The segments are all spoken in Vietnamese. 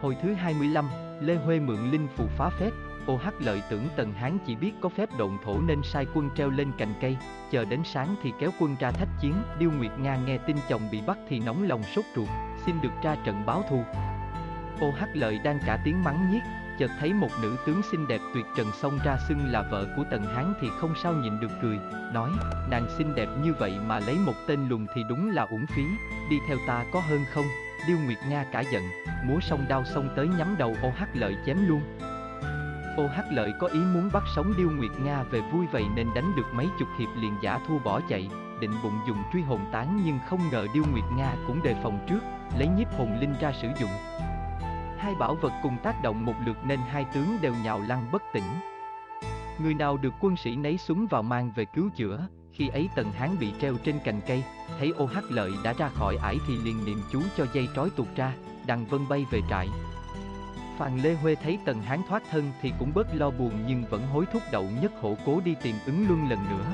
Hồi thứ 25, Lê Huê mượn linh phù phá phép, ô hắc lợi tưởng Tần Hán chỉ biết có phép động thổ nên sai quân treo lên cành cây, chờ đến sáng thì kéo quân ra thách chiến, Điêu Nguyệt Nga nghe tin chồng bị bắt thì nóng lòng sốt ruột, xin được ra trận báo thù. Ô hắc lợi đang cả tiếng mắng nhiếc, chợt thấy một nữ tướng xinh đẹp tuyệt trần xông ra xưng là vợ của Tần Hán thì không sao nhịn được cười, nói, nàng xinh đẹp như vậy mà lấy một tên lùn thì đúng là uổng phí, đi theo ta có hơn không? Điêu Nguyệt Nga cả giận, múa song đao xông tới nhắm đầu ô hắc lợi chém luôn. Ô hắc lợi có ý muốn bắt sống Điêu Nguyệt Nga về vui vậy nên đánh được mấy chục hiệp liền giả thua bỏ chạy, định bụng dùng truy hồn tán nhưng không ngờ Điêu Nguyệt Nga cũng đề phòng trước, lấy nhiếp hồn linh ra sử dụng. Hai bảo vật cùng tác động một lượt nên hai tướng đều nhào lăn bất tỉnh. Người nào được quân sĩ nấy súng vào mang về cứu chữa, khi ấy Tần Hán bị treo trên cành cây, thấy ô hắc lợi đã ra khỏi ải thì liền niệm chú cho dây trói tuột ra, đằng vân bay về trại. Phàn Lê Huê thấy Tần Hán thoát thân thì cũng bớt lo buồn nhưng vẫn hối thúc đậu nhất hổ cố đi tìm ứng luân lần nữa.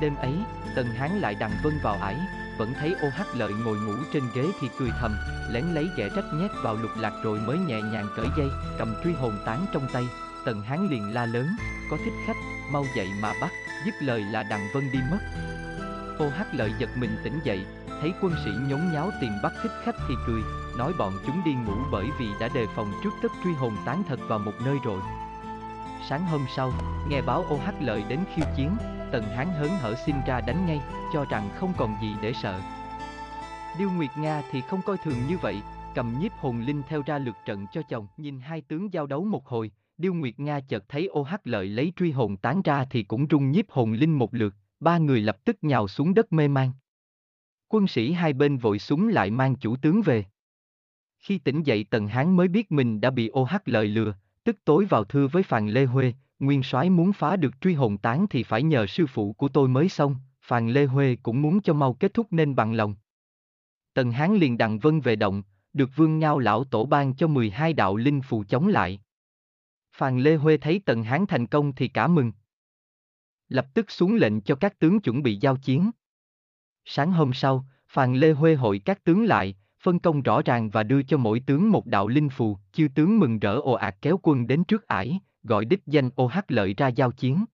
Đêm ấy, Tần Hán lại đằng vân vào ải, vẫn thấy ô hắc lợi ngồi ngủ trên ghế thì cười thầm, lén lấy dẻ trách nhét vào lục lạc rồi mới nhẹ nhàng cởi dây, cầm truy hồn tán trong tay, Tần Hán liền la lớn, có thích khách, mau dậy mà bắt, dứt lời là đằng vân đi mất. Ô hắc lợi giật mình tỉnh dậy, thấy quân sĩ nhốn nháo tìm bắt thích khách thì cười, nói bọn chúng đi ngủ bởi vì đã đề phòng trước tất truy hồn tán thật vào một nơi rồi. Sáng hôm sau, nghe báo ô hắc lợi đến khiêu chiến, Tần Hán hớn hở xin ra đánh ngay, cho rằng không còn gì để sợ. Điêu Nguyệt Nga thì không coi thường như vậy, cầm nhiếp hồn linh theo ra lượt trận cho chồng, nhìn hai tướng giao đấu một hồi, Điêu Nguyệt Nga chợt thấy ô hắc lợi lấy truy hồn tán ra thì cũng rung nhiếp hồn linh một lượt, ba người lập tức nhào xuống đất mê man. Quân sĩ hai bên vội súng lại mang chủ tướng về. Khi tỉnh dậy Tần Hán mới biết mình đã bị ô hắc lợi lừa, tức tối vào thưa với Phàn Lê Huê, nguyên soái muốn phá được truy hồn tán thì phải nhờ sư phụ của tôi mới xong, Phàn Lê Huê cũng muốn cho mau kết thúc nên bằng lòng. Tần Hán liền đặng vân về động, được vương ngao lão tổ ban cho 12 đạo linh phù chống lại. Phàn Lê Huê thấy Tần Hán thành công thì cả mừng. Lập tức xuống lệnh cho các tướng chuẩn bị giao chiến. Sáng hôm sau, Phàn Lê Huê hội các tướng lại, phân công rõ ràng và đưa cho mỗi tướng một đạo linh phù, chư tướng mừng rỡ ồ ạt kéo quân đến trước ải, gọi đích danh ô hắc lợi ra giao chiến.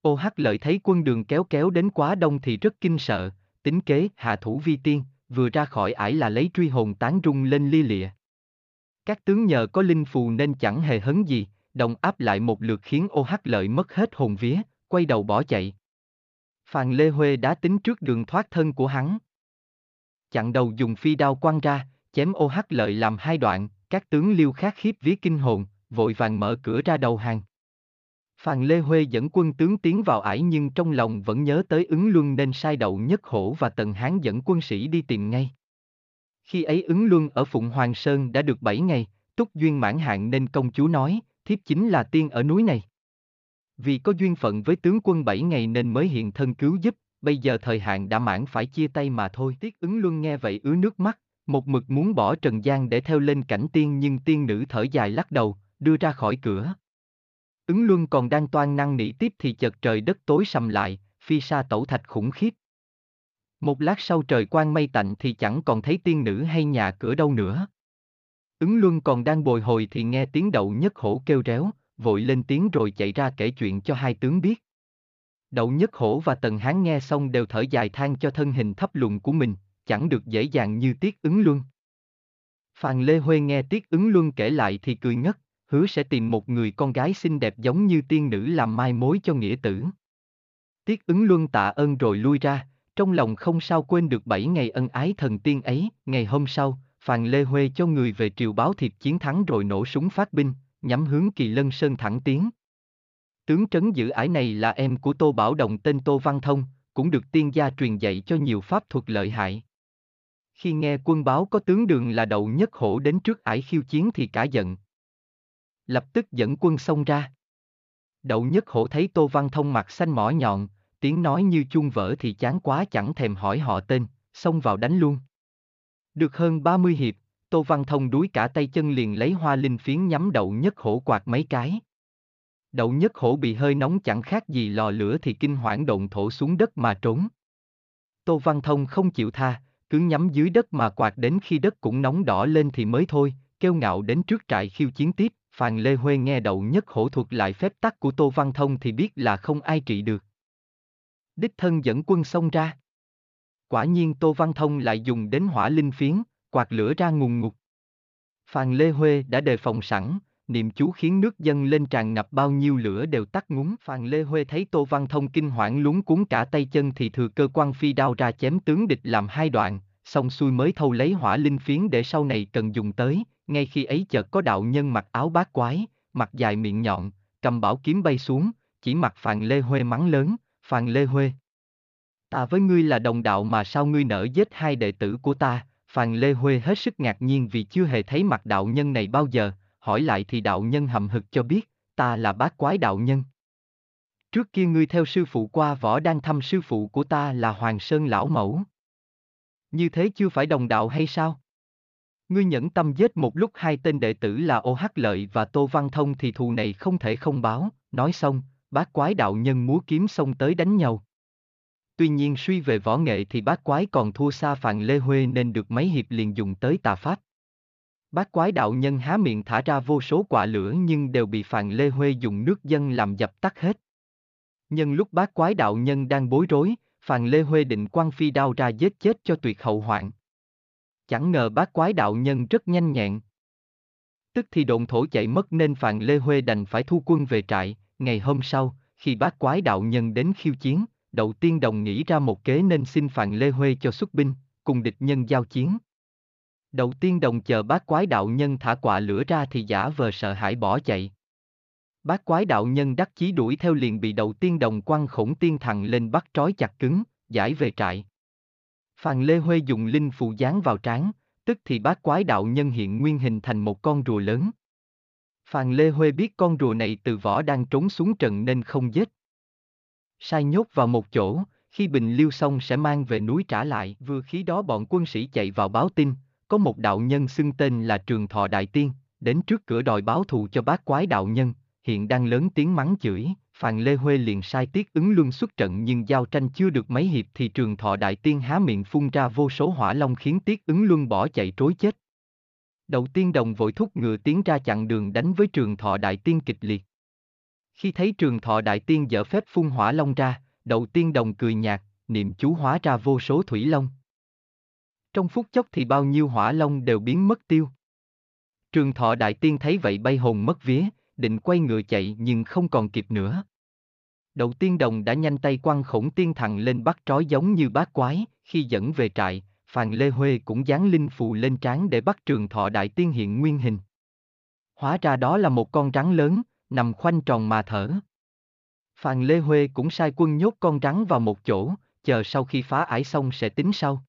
Ô hắc lợi thấy quân đường kéo kéo đến quá đông thì rất kinh sợ, tính kế hạ thủ vi tiên, vừa ra khỏi ải là lấy truy hồn tán rung lên lia lịa. Các tướng nhờ có linh phù nên chẳng hề hấn gì, đồng áp lại một lượt khiến ô hắc lợi mất hết hồn vía, quay đầu bỏ chạy. Phàn Lê Huê đã tính trước đường thoát thân của hắn. Chặn đầu dùng phi đao quăng ra, chém ô hắc lợi làm hai đoạn, các tướng liêu khác khiếp vía kinh hồn, vội vàng mở cửa ra đầu hàng. Phàn Lê Huê dẫn quân tướng tiến vào ải nhưng trong lòng vẫn nhớ tới ứng luân nên sai đậu nhất hổ và tần hán dẫn quân sĩ đi tìm ngay. Khi ấy ứng luân ở Phụng Hoàng Sơn đã được 7 ngày, túc duyên mãn hạn nên công chúa nói, thiếp chính là tiên ở núi này. Vì có duyên phận với tướng quân 7 ngày nên mới hiện thân cứu giúp, bây giờ thời hạn đã mãn phải chia tay mà thôi. Tiết ứng luân nghe vậy ứa nước mắt, một mực muốn bỏ trần gian để theo lên cảnh tiên nhưng tiên nữ thở dài lắc đầu, đưa ra khỏi cửa. Ứng luân còn đang toan năng nỉ tiếp thì chợt trời đất tối sầm lại, phi sa tẩu thạch khủng khiếp. Một lát sau trời quang mây tạnh thì chẳng còn thấy tiên nữ hay nhà cửa đâu nữa. Ứng luân còn đang bồi hồi thì nghe tiếng đậu nhất hổ kêu réo, vội lên tiếng rồi chạy ra kể chuyện cho hai tướng biết. Đậu nhất hổ và tần hán nghe xong đều thở dài than cho thân hình thấp lùn của mình, chẳng được dễ dàng như tiết ứng luân. Phàn Lê Huê nghe tiết ứng luân kể lại thì cười ngất, hứa sẽ tìm một người con gái xinh đẹp giống như tiên nữ làm mai mối cho nghĩa tử. Tiết ứng luân tạ ơn rồi lui ra, trong lòng không sao quên được bảy ngày ân ái thần tiên ấy, ngày hôm sau, Phàn Lê Huê cho người về triều báo thiệp chiến thắng rồi nổ súng phát binh, nhắm hướng Kỳ Lân Sơn thẳng tiến. Tướng trấn giữ ải này là em của Tô Bảo Đồng tên Tô Văn Thông, cũng được tiên gia truyền dạy cho nhiều pháp thuật lợi hại. Khi nghe quân báo có tướng đường là đậu nhất hổ đến trước ải khiêu chiến thì cả giận. Lập tức dẫn quân xông ra. Đậu nhất hổ thấy Tô Văn Thông mặt xanh mỏ nhọn, tiếng nói như chuông vỡ thì chán quá chẳng thèm hỏi họ tên, xông vào đánh luôn. Được hơn 30 hiệp, Tô Văn Thông đuối cả tay chân liền lấy hoa linh phiến nhắm đậu nhất hổ quạt mấy cái. Đậu nhất hổ bị hơi nóng chẳng khác gì lò lửa thì kinh hoảng động thổ xuống đất mà trốn. Tô Văn Thông không chịu tha, cứ nhắm dưới đất mà quạt đến khi đất cũng nóng đỏ lên thì mới thôi, kêu ngạo đến trước trại khiêu chiến tiếp, Phàn Lê Huê nghe đậu nhất hổ thuật lại phép tắc của Tô Văn Thông thì biết là không ai trị được. Đích thân dẫn quân xông ra. Quả nhiên Tô Văn Thông lại dùng đến hỏa linh phiến, quạt lửa ra ngùng ngục. Phàn Lê Huê đã đề phòng sẵn, niệm chú khiến nước dân lên tràn ngập bao nhiêu lửa đều tắt ngúng. Phàn Lê Huê thấy Tô Văn Thông kinh hoảng lúng cuốn cả tay chân thì thừa cơ quan phi đao ra chém tướng địch làm hai đoạn, xong xuôi mới thâu lấy hỏa linh phiến để sau này cần dùng tới, ngay khi ấy chợt có đạo nhân mặc áo bát quái, mặt dài miệng nhọn, cầm bảo kiếm bay xuống, chỉ mặt Phàn Lê Huê mắng lớn, Phàn Lê Huê. Ta với ngươi là đồng đạo mà sao ngươi nỡ giết hai đệ tử của ta, Phàn Lê Huê hết sức ngạc nhiên vì chưa hề thấy mặt đạo nhân này bao giờ, hỏi lại thì đạo nhân hậm hực cho biết, ta là bát quái đạo nhân. Trước kia ngươi theo sư phụ qua võ đang thăm sư phụ của ta là Hoàng Sơn Lão Mẫu. Như thế chưa phải đồng đạo hay sao? Ngươi nhẫn tâm giết một lúc hai tên đệ tử là Ô Hắc Lợi và Tô Văn Thông thì thù này không thể không báo, nói xong, bát quái đạo nhân múa kiếm xông tới đánh nhau. Tuy nhiên suy về võ nghệ thì bát quái còn thua xa Phạn Lê Huê nên được mấy hiệp liền dùng tới tà pháp. Bát quái đạo nhân há miệng thả ra vô số quả lửa nhưng đều bị Phạn Lê Huê dùng nước dân làm dập tắt hết. Nhân lúc bát quái đạo nhân đang bối rối, Phàn Lê Huê định quăng phi đao ra giết chết cho tuyệt hậu hoạn. Chẳng ngờ bát quái đạo nhân rất nhanh nhẹn. Tức thì độn thổ chạy mất nên Phàn Lê Huê đành phải thu quân về trại, ngày hôm sau, khi bác quái đạo nhân đến khiêu chiến, đầu tiên đồng nghĩ ra một kế nên xin Phàn Lê Huê cho xuất binh, cùng địch nhân giao chiến. Đầu tiên đồng chờ bác quái đạo nhân thả quả lửa ra thì giả vờ sợ hãi bỏ chạy. Bác quái đạo nhân đắc chí đuổi theo liền bị đầu tiên đồng quăng khổng tiên thằng lên bắt trói chặt cứng, giải về trại. Phàn Lê Huê dùng linh phù dán vào trán, tức thì bác quái đạo nhân hiện nguyên hình thành một con rùa lớn. Phàn Lê Huê biết con rùa này từ võ đang trốn xuống trận nên không giết. Sai nhốt vào một chỗ, khi bình liêu xong sẽ mang về núi trả lại. Vừa khi đó bọn quân sĩ chạy vào báo tin, có một đạo nhân xưng tên là Trường Thọ Đại Tiên, đến trước cửa đòi báo thù cho bác quái đạo nhân, hiện đang lớn tiếng mắng chửi, Phàn Lê Huê liền sai tiết ứng luân xuất trận nhưng giao tranh chưa được mấy hiệp thì trường thọ đại tiên há miệng phun ra vô số hỏa long khiến tiết ứng luân bỏ chạy trối chết. Đầu tiên đồng vội thúc ngựa tiến ra chặn đường đánh với trường thọ đại tiên kịch liệt. Khi thấy trường thọ đại tiên dở phép phun hỏa long ra, đầu tiên đồng cười nhạt, niệm chú hóa ra vô số thủy long. Trong phút chốc thì bao nhiêu hỏa long đều biến mất tiêu. Trường thọ đại tiên thấy vậy bay hồn mất vía, định quay ngựa chạy nhưng không còn kịp nữa. Đầu tiên đồng đã nhanh tay quăng khổng tiên thằng lên bắt trói giống như bát quái, khi dẫn về trại, Phàn Lê Huê cũng dán linh phù lên trán để bắt trường thọ đại tiên hiện nguyên hình. Hóa ra đó là một con rắn lớn, nằm khoanh tròn mà thở. Phàn Lê Huê cũng sai quân nhốt con rắn vào một chỗ, chờ sau khi phá ải xong sẽ tính sau.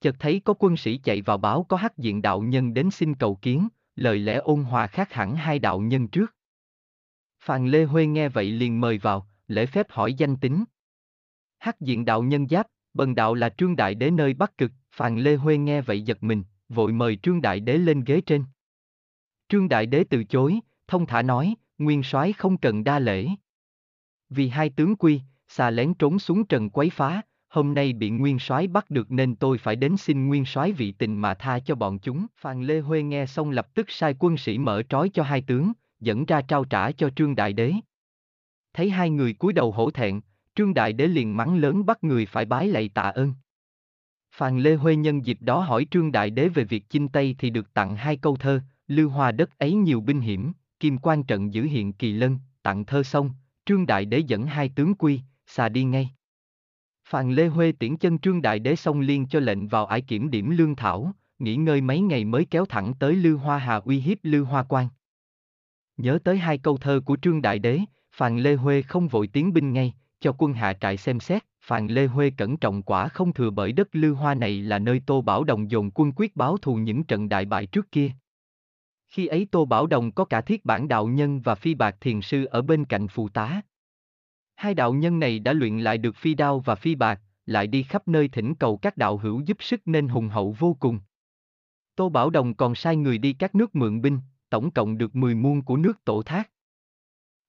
Chợt thấy có quân sĩ chạy vào báo có hắc diện đạo nhân đến xin cầu kiến, lời lẽ ôn hòa khác hẳn hai đạo nhân trước. Phàn Lê Huê nghe vậy liền mời vào, lễ phép hỏi danh tính. Hắc diện đạo nhân giáp, bần đạo là Trương Đại Đế nơi Bắc Cực, Phàn Lê Huê nghe vậy giật mình, vội mời Trương Đại Đế lên ghế trên. Trương Đại Đế từ chối, thông thả nói, nguyên soái không cần đa lễ. Vì hai tướng quy, xà lén trốn xuống trần quấy phá, hôm nay bị nguyên soái bắt được nên tôi phải đến xin nguyên soái vị tình mà tha cho bọn chúng. phàn Lê Huê nghe xong lập tức sai quân sĩ mở trói cho hai tướng, dẫn ra trao trả cho Trương Đại Đế. Thấy hai người cúi đầu hổ thẹn, Trương Đại Đế liền mắng lớn bắt người phải bái lạy tạ ơn. Phàn Lê Huê nhân dịp đó hỏi Trương Đại Đế về việc chinh Tây thì được tặng hai câu thơ, lưu hoa đất ấy nhiều binh hiểm, kim quan trận giữ hiện kỳ lân, tặng thơ xong, Trương Đại Đế dẫn hai tướng quy, xà đi ngay. Phàn Lê Huê tiễn chân trương đại đế xong liên cho lệnh vào ải kiểm điểm lương thảo, nghỉ ngơi mấy ngày mới kéo thẳng tới Lưu Hoa Hà uy hiếp Lưu Hoa Quan. Nhớ tới hai câu thơ của trương đại đế, Phàn Lê Huê không vội tiến binh ngay, cho quân hạ trại xem xét, Phàn Lê Huê cẩn trọng quả không thừa bởi đất Lư Hoa này là nơi Tô Bảo Đồng dồn quân quyết báo thù những trận đại bại trước kia. Khi ấy Tô Bảo Đồng có cả thiết bản đạo nhân và phi bạc thiền sư ở bên cạnh phù tá. Hai đạo nhân này đã luyện lại được phi đao và phi bạc, lại đi khắp nơi thỉnh cầu các đạo hữu giúp sức nên hùng hậu vô cùng. Tô Bảo Đồng còn sai người đi các nước mượn binh, tổng cộng được 10 muôn của nước tổ thác.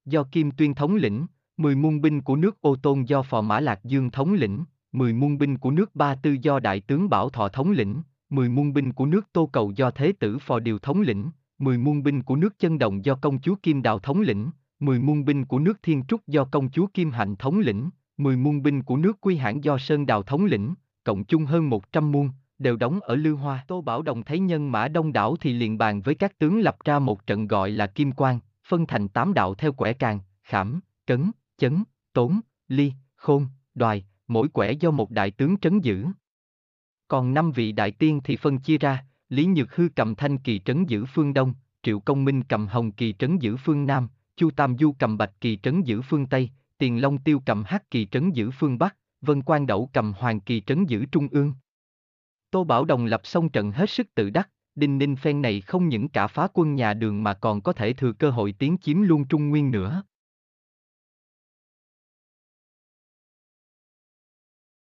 Do Kim Tuyên thống lĩnh, 10 muôn binh của nước Ô Tôn do Phò Mã Lạc Dương thống lĩnh, 10 muôn binh của nước Ba Tư do Đại tướng Bảo Thọ thống lĩnh, 10 muôn binh của nước Tô Cầu do Thế tử Phò Điều thống lĩnh, 10 muôn binh của nước Chân Đồng do công chúa Kim Đào thống lĩnh, 10 muôn binh của nước Thiên Trúc do công chúa Kim Hạnh thống lĩnh, 10 muôn binh của nước Quy Hãn do Sơn Đào thống lĩnh, cộng chung hơn 100 muôn, đều đóng ở Lư Hoa. Tô Bảo Đồng thấy nhân mã đông đảo thì liền bàn với các tướng lập ra một trận gọi là Kim Quang, phân thành tám đạo theo quẻ càng, khảm, cấn, chấn, tốn, ly, khôn, đoài, mỗi quẻ do một đại tướng trấn giữ. Còn năm vị đại tiên thì phân chia ra, Lý Nhược Hư cầm thanh kỳ trấn giữ phương Đông, Triệu Công Minh cầm hồng kỳ trấn giữ phương Nam, Chu Tam Du cầm bạch kỳ trấn giữ phương Tây, Tiền Long Tiêu cầm hắc kỳ trấn giữ phương Bắc, Vân Quan Đậu cầm hoàng kỳ trấn giữ trung ương. Tô Bảo Đồng lập xong trận hết sức tự đắc, Đinh Ninh phen này không những cả phá quân nhà đường mà còn có thể thừa cơ hội tiến chiếm luôn Trung Nguyên nữa.